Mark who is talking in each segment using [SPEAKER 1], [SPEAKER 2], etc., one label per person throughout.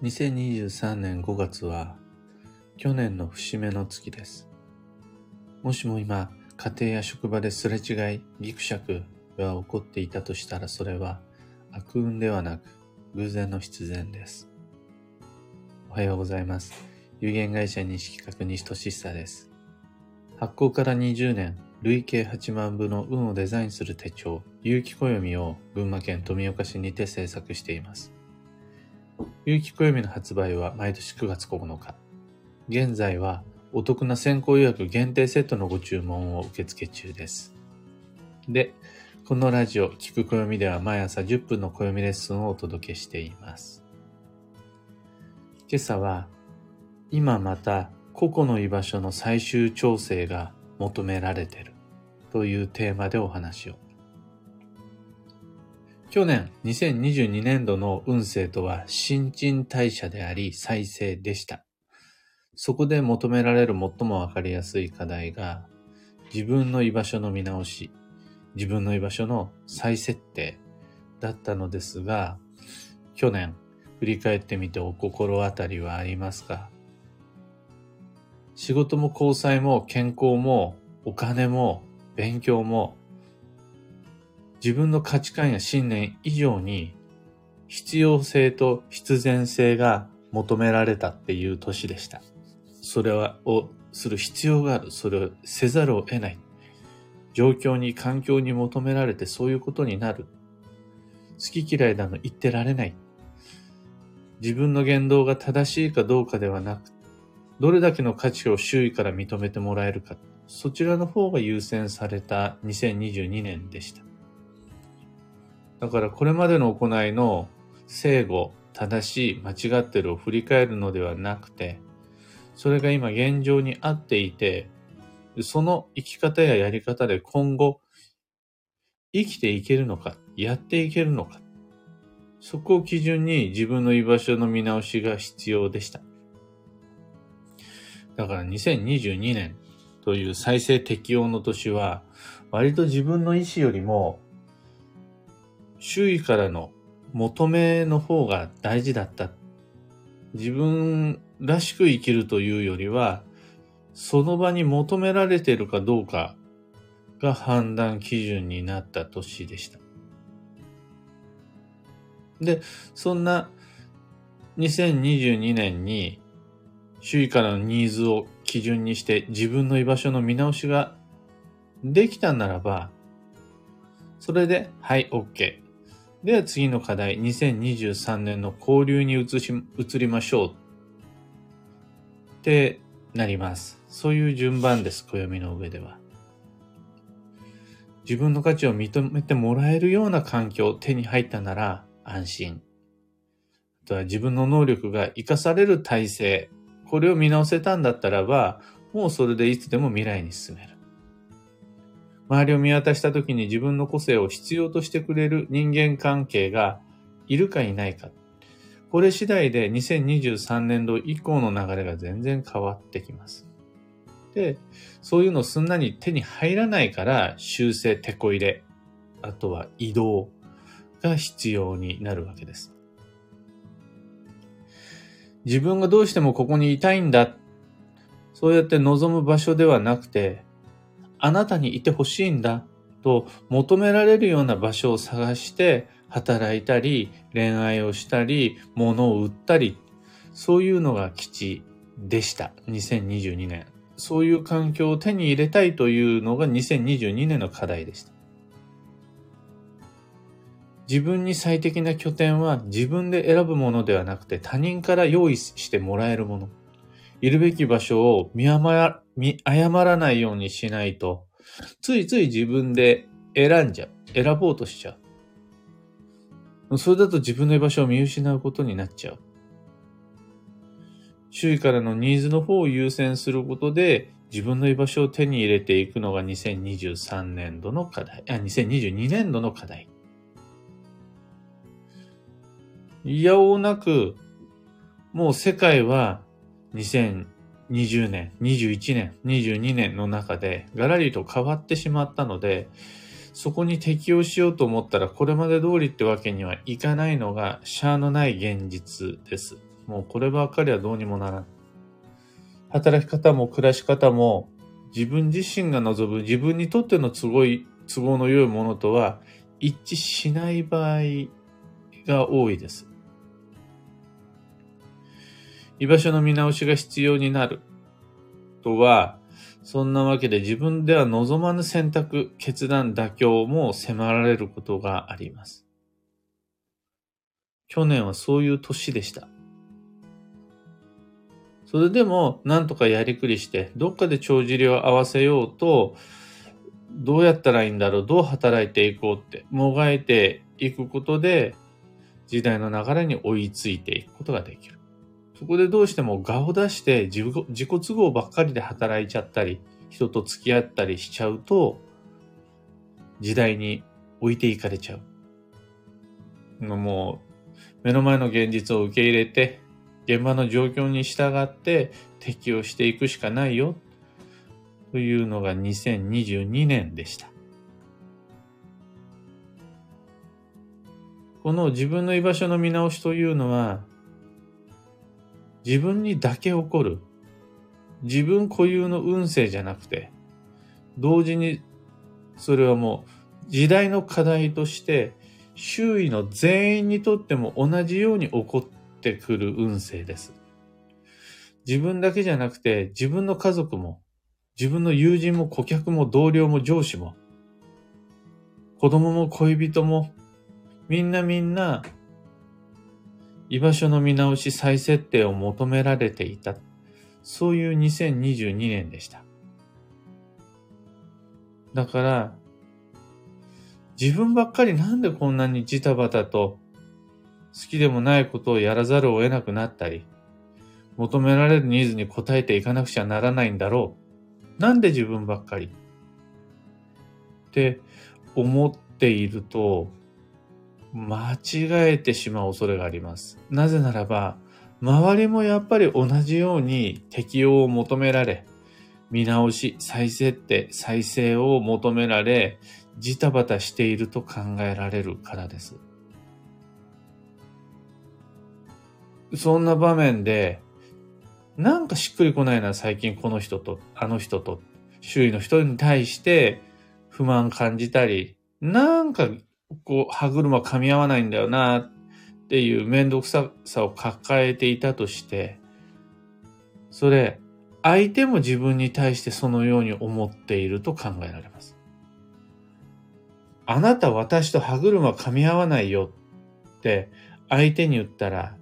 [SPEAKER 1] 2023年5月は去年の節目の月です。もしも今、家庭や職場ですれ違い、ギクシャクが起こっていたとしたらそれは悪運ではなく偶然の必然です。おはようございます。有限会社西企画西俊久です。発行から20年、累計8万部の運をデザインする手帳、有機暦を群馬県富岡市にて制作しています。有機暦の発売は毎年9月9日。現在はお得な先行予約限定セットのご注文を受付中です。で、このラジオ、聞く暦では毎朝10分の暦レッスンをお届けしています。今朝は、今また個々の居場所の最終調整が求められてるというテーマでお話を。去年2022年度の運勢とは新陳代謝であり再生でした。そこで求められる最もわかりやすい課題が自分の居場所の見直し、自分の居場所の再設定だったのですが、去年振り返ってみてお心当たりはありますか？仕事も交際も健康もお金も勉強も自分の価値観や信念以上に必要性と必然性が求められたっていう年でした。それ、をする必要がある。それをせざるを得ない。状況に、環境に求められてそういうことになる。好き嫌いだの言ってられない。自分の言動が正しいかどうかではなく、どれだけの価値を周囲から認めてもらえるか。そちらの方が優先された2022年でした。だからこれまでの行いの正誤、正しい、間違ってるを振り返るのではなくて、それが今現状に合っていて、その生き方ややり方で今後生きていけるのか、やっていけるのか、そこを基準に自分の居場所の見直しが必要でした。だから2022年という再生適用の年は、割と自分の意思よりも周囲からの求めの方が大事だった。自分らしく生きるというよりは、その場に求められているかどうかが判断基準になった年でした。で、そんな2022年に周囲からのニーズを基準にして自分の居場所の見直しができたならば、それで、はい、OK。では次の課題、2023年の交流に移し、移りましょう。ってなります。そういう順番です、暦の上では。自分の価値を認めてもらえるような環境、手に入ったなら安心。あとは自分の能力が活かされる体制、これを見直せたんだったらば、もうそれでいつでも未来に進める。周りを見渡した時に自分の個性を必要としてくれる人間関係がいるかいないか。これ次第で2023年度以降の流れが全然変わってきます。で、そういうのすんなに手に入らないから修正、手こ入れ、あとは移動が必要になるわけです。自分がどうしてもここにいたいんだ。そうやって望む場所ではなくて、あなたにいてほしいんだと求められるような場所を探して働いたり恋愛をしたり物を売ったりそういうのが基地でした。2022年。そういう環境を手に入れたいというのが2022年の課題でした。自分に最適な拠点は自分で選ぶものではなくて他人から用意してもらえるもの。いるべき場所を見誤見誤らないようにしないと、ついつい自分で選んじゃう。選ぼうとしちゃう。それだと自分の居場所を見失うことになっちゃう。周囲からのニーズの方を優先することで、自分の居場所を手に入れていくのが2023年度の課題。あ、2022年度の課題。いやおうなく、もう世界は2020年、21年、22年の中でガラリと変わってしまったので、そこに適応しようと思ったらこれまで通りってわけにはいかないのが、しゃーのない現実です。もうこればっかりはどうにもならん。働き方も暮らし方も自分自身が望む自分にとっての都合都合の良いものとは一致しない場合が多いです。居場所の見直しが必要になるとは、そんなわけで自分では望まぬ選択、決断、妥協も迫られることがあります。去年はそういう年でした。それでも、なんとかやりくりして、どっかで帳尻を合わせようと、どうやったらいいんだろう、どう働いていこうって、もがいていくことで、時代の流れに追いついていくことができる。そこでどうしても我を出して自己都合ばっかりで働いちゃったり、人と付き合ったりしちゃうと、時代に置いていかれちゃう。もう、目の前の現実を受け入れて、現場の状況に従って適応していくしかないよ。というのが2022年でした。この自分の居場所の見直しというのは、自分にだけ起こる、自分固有の運勢じゃなくて、同時にそれはもう時代の課題として周囲の全員にとっても同じように起こってくる運勢です。自分だけじゃなくて自分の家族も自分の友人も顧客も同僚も上司も子供も恋人もみんなみんな居場所の見直し再設定を求められていた。そういう2022年でした。だから、自分ばっかりなんでこんなにジタバタと好きでもないことをやらざるを得なくなったり、求められるニーズに応えていかなくちゃならないんだろう。なんで自分ばっかり？って思っていると、間違えてしまう恐れがあります。なぜならば、周りもやっぱり同じように適用を求められ、見直し、再設定、再生を求められ、ジタバタしていると考えられるからです。そんな場面で、なんかしっくりこないな、最近この人と、あの人と、周囲の人に対して不満感じたり、なんかこう、歯車噛み合わないんだよなっていう面倒くささを抱えていたとして、それ、相手も自分に対してそのように思っていると考えられます。あなた私と歯車噛み合わないよって相手に言ったら、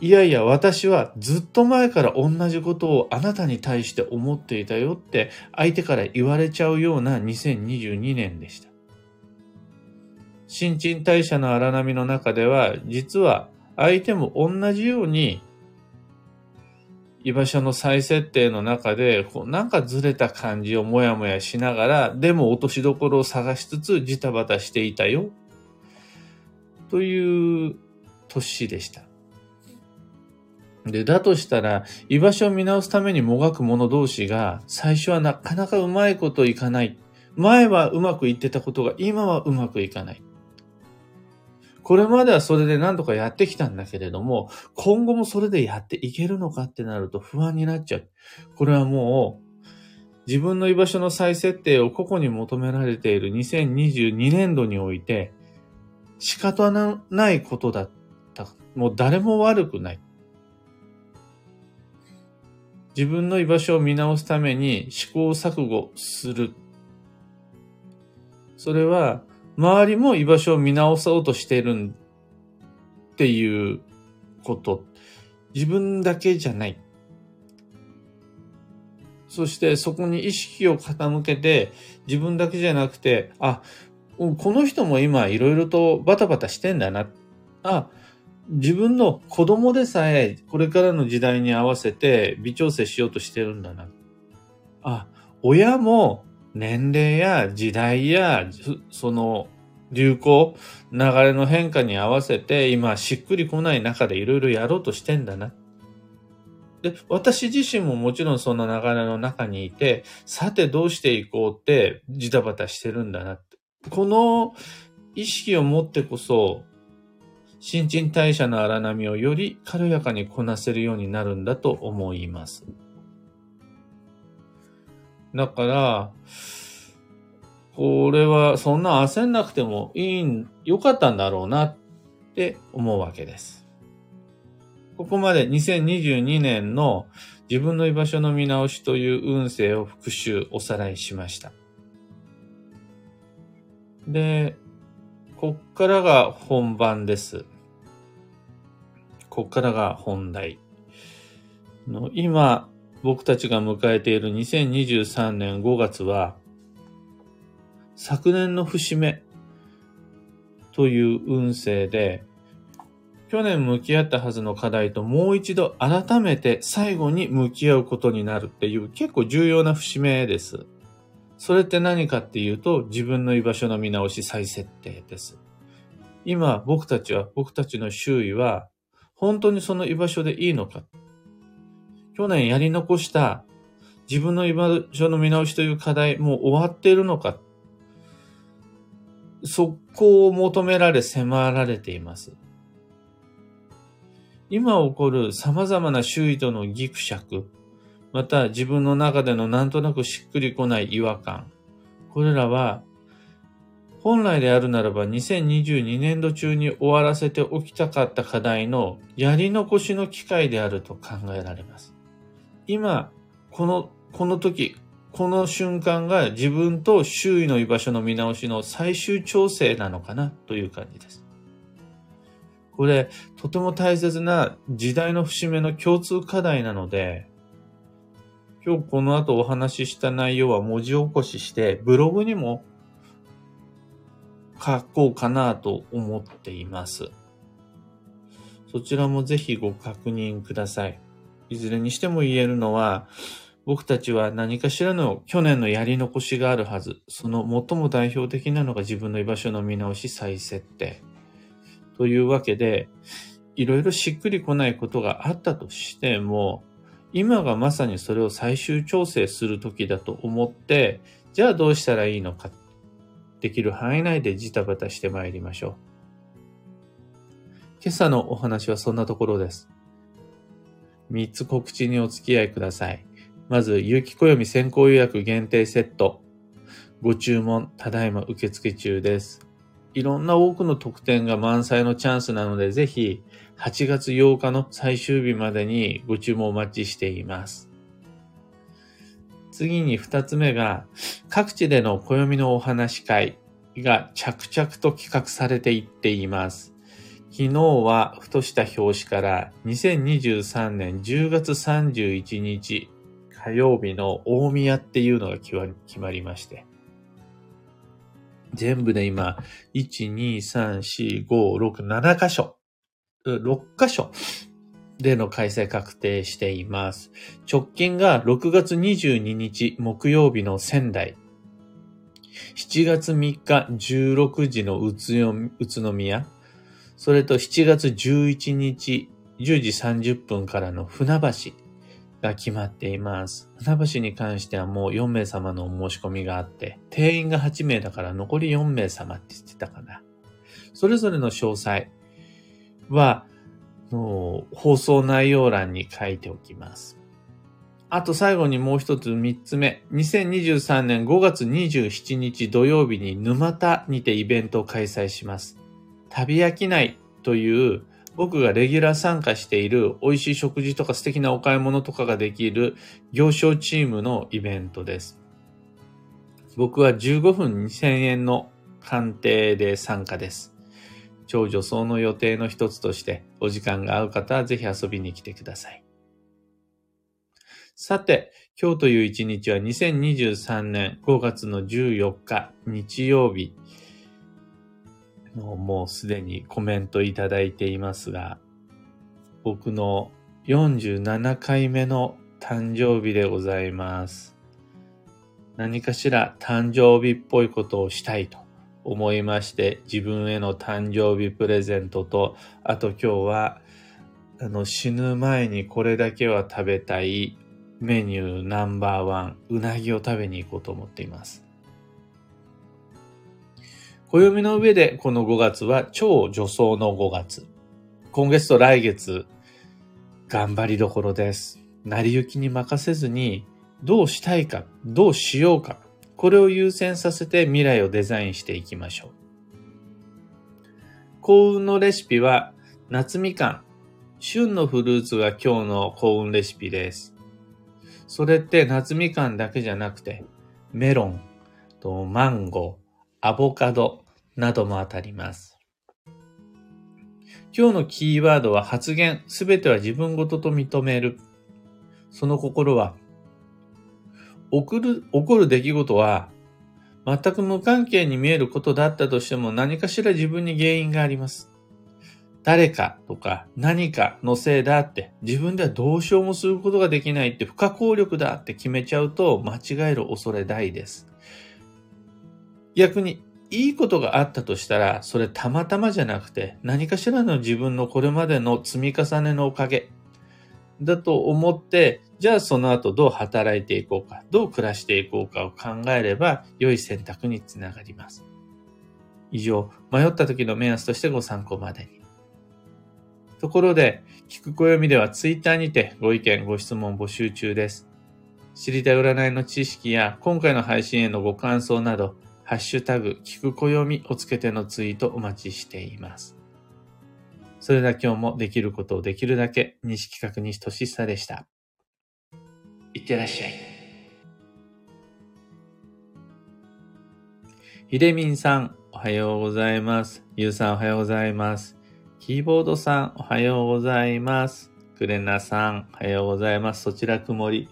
[SPEAKER 1] いやいや私はずっと前から同じことをあなたに対して思っていたよって相手から言われちゃうような2022年でした。新陳代謝の荒波の中では、実は相手も同じように、居場所の再設定の中で、こうなんかずれた感じをもやもやしながら、でも落としどころを探しつつジタバタしていたよ。という年でした。で、だとしたら、居場所を見直すためにもがく者同士が、最初はなかなかうまいこといかない。前はうまくいってたことが今はうまくいかない。これまではそれで何とかやってきたんだけれども、今後もそれでやっていけるのかってなると不安になっちゃう。これはもう、自分の居場所の再設定を個々に求められている2022年度において、仕方ないことだった。もう誰も悪くない。自分の居場所を見直すために試行錯誤する。それは周りも居場所を見直そうとしてるっていうこと。自分だけじゃない。そしてそこに意識を傾けて、自分だけじゃなくて、あ、この人も今いろいろとバタバタしてんだな。あ、自分の子供でさえこれからの時代に合わせて微調整しようとしてるんだな。あ、親も年齢や時代や、その流行、流れの変化に合わせて今しっくりこない中でいろいろやろうとしてんだな。で、私自身ももちろんその流れの中にいて、さてどうしていこうってジタバタしてるんだなって。この意識を持ってこそ、新陳代謝の荒波をより軽やかにこなせるようになるんだと思います。だから、これはそんな焦んなくてもいいん、良かったんだろうなって思うわけです。ここまで2022年の自分の居場所の見直しという運勢を復習、おさらいしました。で、こっからが本番です。こっからが本題。の今、僕たちが迎えている2023年5月は、昨年の節目という運勢で、去年向き合ったはずの課題ともう一度改めて最後に向き合うことになるっていう結構重要な節目です。それって何かっていうと自分の居場所の見直し再設定です。今僕たちは僕たちの周囲は本当にその居場所でいいのか去年やり残した自分の居場所の見直しという課題もう終わっているのかそこを求められ迫られています。今起こる様々な周囲とのギクシャク、また自分の中でのなんとなくしっくりこない違和感。これらは、本来であるならば2022年度中に終わらせておきたかった課題のやり残しの機会であると考えられます。今、この、この時、この瞬間が自分と周囲の居場所の見直しの最終調整なのかなという感じです。これ、とても大切な時代の節目の共通課題なので、今日この後お話しした内容は文字起こしして、ブログにも書こうかなと思っています。そちらもぜひご確認ください。いずれにしても言えるのは、僕たちは何かしらの去年のやり残しがあるはず。その最も代表的なのが自分の居場所の見直し再設定。というわけで、いろいろしっくりこないことがあったとしても、今がまさにそれを最終調整する時だと思って、じゃあどうしたらいいのか。できる範囲内でジタバタしてまいりましょう。今朝のお話はそんなところです。3つ告知にお付き合いください。まず、有機暦先行予約限定セット。ご注文、ただいま受付中です。いろんな多くの特典が満載のチャンスなので、ぜひ、8月8日の最終日までにご注文お待ちしています。次に2つ目が、各地での暦のお話会が着々と企画されていっています。昨日はふとした表紙から2023年10月31日火曜日の大宮っていうのが決まりまして。全部で今、1、2、3、4、5、6、7箇所、6箇所での開催確定しています。直近が6月22日木曜日の仙台。7月3日16時の宇都宮。それと7月11日10時30分からの船橋。が決まっています。船橋に関してはもう4名様のお申し込みがあって、定員が8名だから残り4名様って言ってたかな。それぞれの詳細は、もう放送内容欄に書いておきます。あと最後にもう一つ三つ目。2023年5月27日土曜日に沼田にてイベントを開催します。旅飽きないという僕がレギュラー参加している美味しい食事とか素敵なお買い物とかができる行商チームのイベントです。僕は15分2000円の鑑定で参加です。超女装の予定の一つとしてお時間が合う方はぜひ遊びに来てください。さて、今日という一日は2023年5月の14日日曜日。もうすでにコメントいただいていますが、僕の47回目の誕生日でございます。何かしら誕生日っぽいことをしたいと思いまして、自分への誕生日プレゼントと、あと今日は、あの、死ぬ前にこれだけは食べたいメニューナンバーワン、うなぎを食べに行こうと思っています。暦の上でこの5月は超女装の5月今月と来月、頑張りどころです。成り行きに任せずに、どうしたいか、どうしようか、これを優先させて未来をデザインしていきましょう。幸運のレシピは、夏みかん。旬のフルーツが今日の幸運レシピです。それって夏みかんだけじゃなくて、メロン、とマンゴー、アボカドなども当たります。今日のキーワードは発言、すべては自分ごとと認める。その心は、起こる、起こる出来事は、全く無関係に見えることだったとしても何かしら自分に原因があります。誰かとか何かのせいだって自分ではどうしようもすることができないって不可抗力だって決めちゃうと間違える恐れ大です。逆にいいことがあったとしたらそれたまたまじゃなくて何かしらの自分のこれまでの積み重ねのおかげだと思ってじゃあその後どう働いていこうかどう暮らしていこうかを考えれば良い選択につながります。以上、迷った時の目安としてご参考までに。ところで、聞く暦ではツイッターにてご意見、ご質問募集中です。知りたい占いの知識や今回の配信へのご感想など、ハッシュタグ、聞く暦をつけてのツイートお待ちしています。それでは今日もできることをできるだけ、西企画西俊久でした。いってらっしゃい。ひでみんさん、おはようございます。ゆうさん、おはようございます。キーボードさん、おはようございます。クレナさん、おはようございます。そちら曇り。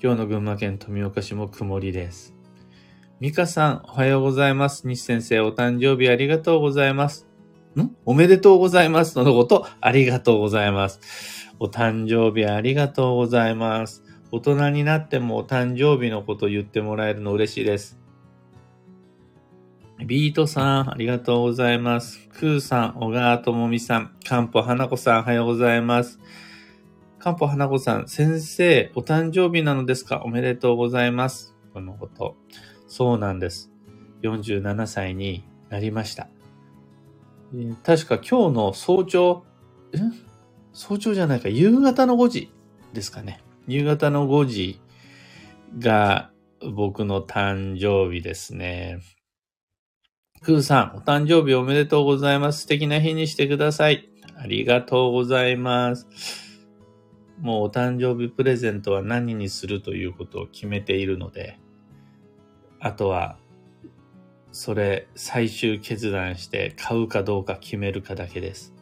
[SPEAKER 1] 今日の群馬県富岡市も曇りです。ミカさん、おはようございます。西先生、お誕生日ありがとうございます。ん？おめでとうございます。のこと、ありがとうございます。お誕生日ありがとうございます。大人になってもお誕生日のこと言ってもらえるの嬉しいです。ビートさん、ありがとうございます。クーさん、小川智美さん、かんぽ花子さん、おはようございます。かんぽ花子さん、先生、お誕生日なのですか？おめでとうございます。このこと。そうなんです。47歳になりました。え確か今日の早朝、え？早朝じゃないか、夕方の5時ですかね。夕方の5時が僕の誕生日ですね。クーさん、お誕生日おめでとうございます。素敵な日にしてください。ありがとうございます。もうお誕生日プレゼントは何にするということを決めているので、あとは、それ最終決断して買うかどうか決めるかだけです。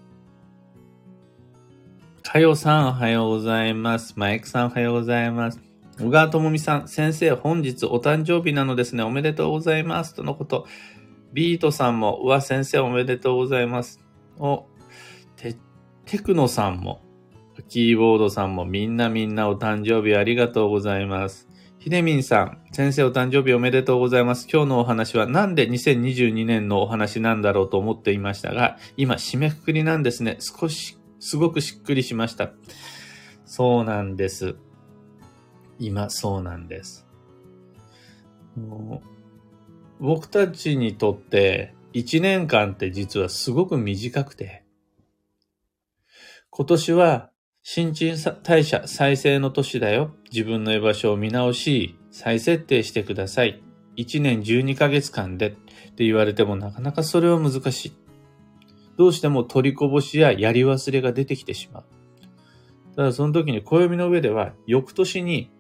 [SPEAKER 1] かよさんおはようございます。マイクさんおはようございます。小川智美さん、先生本日お誕生日なのですね。おめでとうございます。とのこと。ビートさんも、うわ、先生おめでとうございます。お、て、テクノさんも、キーボードさんもみんなみんなお誕生日ありがとうございます。ひでみんさん、先生お誕生日おめでとうございます。今日のお話はなんで2022年のお話なんだろうと思っていましたが、今締めくくりなんですね。少し、すごくしっくりしました。そうなんです。今、そうなんです。僕たちにとって1年間って実はすごく短くて、今年は新陳代謝再生の年だよ。自分の居場所を見直し、再設定してください。1年12ヶ月間でって言われてもなかなかそれは難しい。どうしても取りこぼしややり忘れが出てきてしまう。ただその時に暦の上では翌年に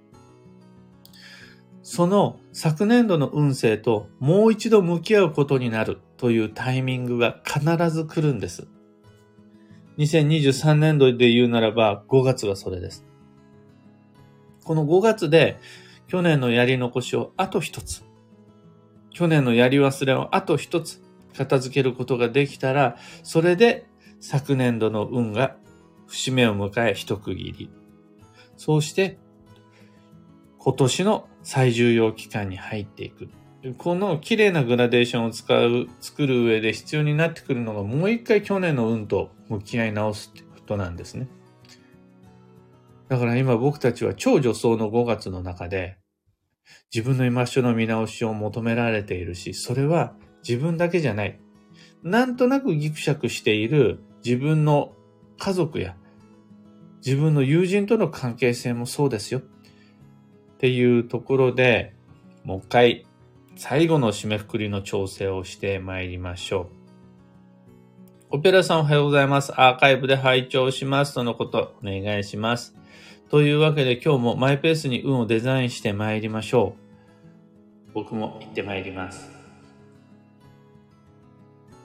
[SPEAKER 1] その昨年度の運勢ともう一度向き合うことになるというタイミングが必ず来るんです。2023年度で言うならば5月がそれです。この5月で去年のやり残しをあと一つ、去年のやり忘れをあと一つ片付けることができたら、それで昨年度の運が節目を迎え一区切り。そうして今年の最重要期間に入っていく。この綺麗なグラデーションを使う、作る上で必要になってくるのがもう一回去年の運と向き合い直すってことなんですね。だから今僕たちは超女装の5月の中で自分の居場所の見直しを求められているし、それは自分だけじゃない。なんとなくギクシャクしている自分の家族や自分の友人との関係性もそうですよ。っていうところで、もう一回最後の締めくくりの調整をしてまいりましょう。オペラさんおはようございます。アーカイブで拝聴します。とのこと、お願いします。というわけで今日もマイペースに運をデザインしてまいりましょう。僕も行ってまいります。